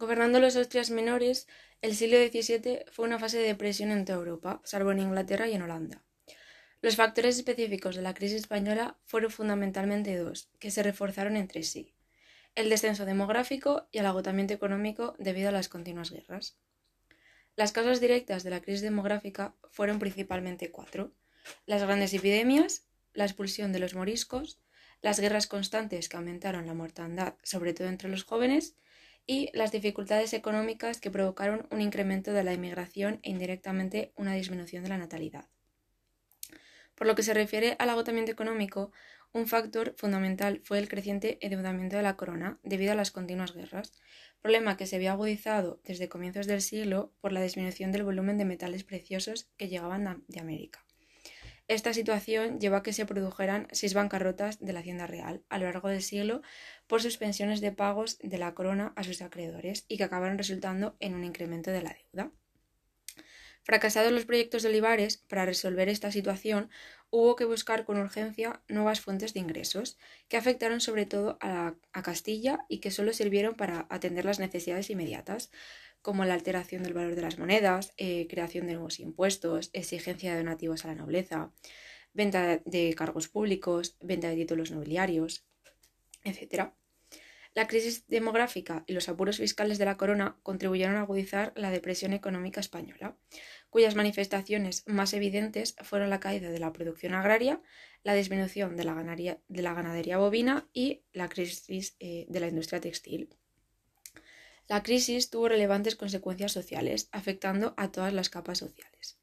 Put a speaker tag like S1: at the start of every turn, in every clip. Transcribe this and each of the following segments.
S1: Gobernando los Austrias menores, el siglo XVII fue una fase de depresión en toda Europa, salvo en Inglaterra y en Holanda. Los factores específicos de la crisis española fueron fundamentalmente dos, que se reforzaron entre sí el descenso demográfico y el agotamiento económico debido a las continuas guerras. Las causas directas de la crisis demográfica fueron principalmente cuatro las grandes epidemias, la expulsión de los moriscos, las guerras constantes que aumentaron la mortandad, sobre todo entre los jóvenes, y las dificultades económicas que provocaron un incremento de la inmigración e indirectamente una disminución de la natalidad. Por lo que se refiere al agotamiento económico, un factor fundamental fue el creciente endeudamiento de la corona debido a las continuas guerras, problema que se había agudizado desde comienzos del siglo por la disminución del volumen de metales preciosos que llegaban de América. Esta situación llevó a que se produjeran seis bancarrotas de la Hacienda Real a lo largo del siglo por suspensiones de pagos de la corona a sus acreedores y que acabaron resultando en un incremento de la deuda. Fracasados los proyectos de Olivares, para resolver esta situación hubo que buscar con urgencia nuevas fuentes de ingresos, que afectaron sobre todo a, Castilla y que solo sirvieron para atender las necesidades inmediatas, como la alteración del valor de las monedas, eh, creación de nuevos impuestos, exigencia de donativos a la nobleza, venta de cargos públicos, venta de títulos nobiliarios, etc. La crisis demográfica y los apuros fiscales de la corona contribuyeron a agudizar la depresión económica española, cuyas manifestaciones más evidentes fueron la caída de la producción agraria, la disminución de la, ganadería bovina y la crisis eh, de la industria textil. La crisis tuvo relevantes consecuencias sociales, afectando a todas las capas sociales.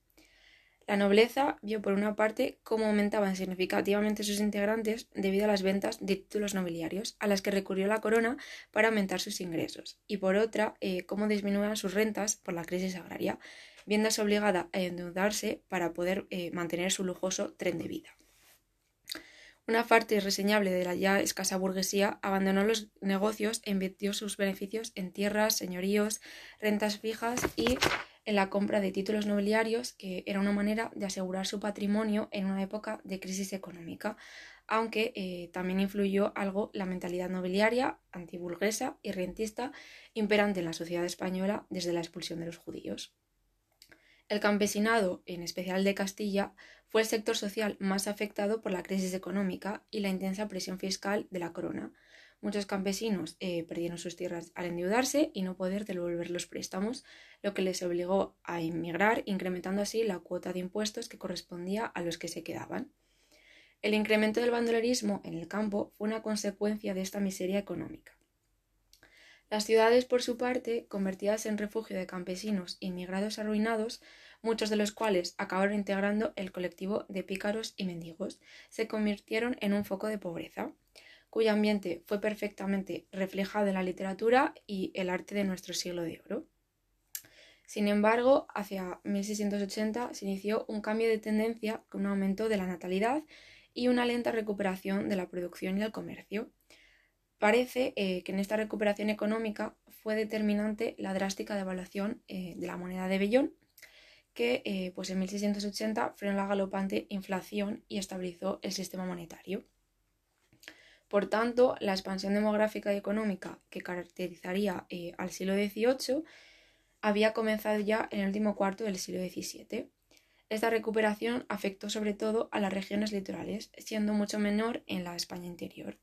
S1: La nobleza vio por una parte cómo aumentaban significativamente sus integrantes debido a las ventas de títulos nobiliarios a las que recurrió la corona para aumentar sus ingresos, y por otra eh, cómo disminuían sus rentas por la crisis agraria, viéndose obligada a endeudarse para poder eh, mantener su lujoso tren de vida. Una parte irreseñable de la ya escasa burguesía abandonó los negocios e invirtió sus beneficios en tierras, señoríos, rentas fijas y en la compra de títulos nobiliarios, que era una manera de asegurar su patrimonio en una época de crisis económica, aunque eh, también influyó algo la mentalidad nobiliaria, antiburguesa y rentista imperante en la sociedad española desde la expulsión de los judíos. El campesinado, en especial de Castilla, fue el sector social más afectado por la crisis económica y la intensa presión fiscal de la corona, Muchos campesinos eh, perdieron sus tierras al endeudarse y no poder devolver los préstamos, lo que les obligó a emigrar, incrementando así la cuota de impuestos que correspondía a los que se quedaban. El incremento del bandolerismo en el campo fue una consecuencia de esta miseria económica. Las ciudades, por su parte, convertidas en refugio de campesinos inmigrados arruinados, muchos de los cuales acabaron integrando el colectivo de pícaros y mendigos, se convirtieron en un foco de pobreza cuyo ambiente fue perfectamente reflejado en la literatura y el arte de nuestro siglo de oro. Sin embargo, hacia 1680 se inició un cambio de tendencia con un aumento de la natalidad y una lenta recuperación de la producción y el comercio. Parece eh, que en esta recuperación económica fue determinante la drástica devaluación eh, de la moneda de Bellón, que eh, pues en 1680 frenó la galopante inflación y estabilizó el sistema monetario. Por tanto, la expansión demográfica y económica que caracterizaría eh, al siglo XVIII había comenzado ya en el último cuarto del siglo XVII. Esta recuperación afectó sobre todo a las regiones litorales, siendo mucho menor en la España interior.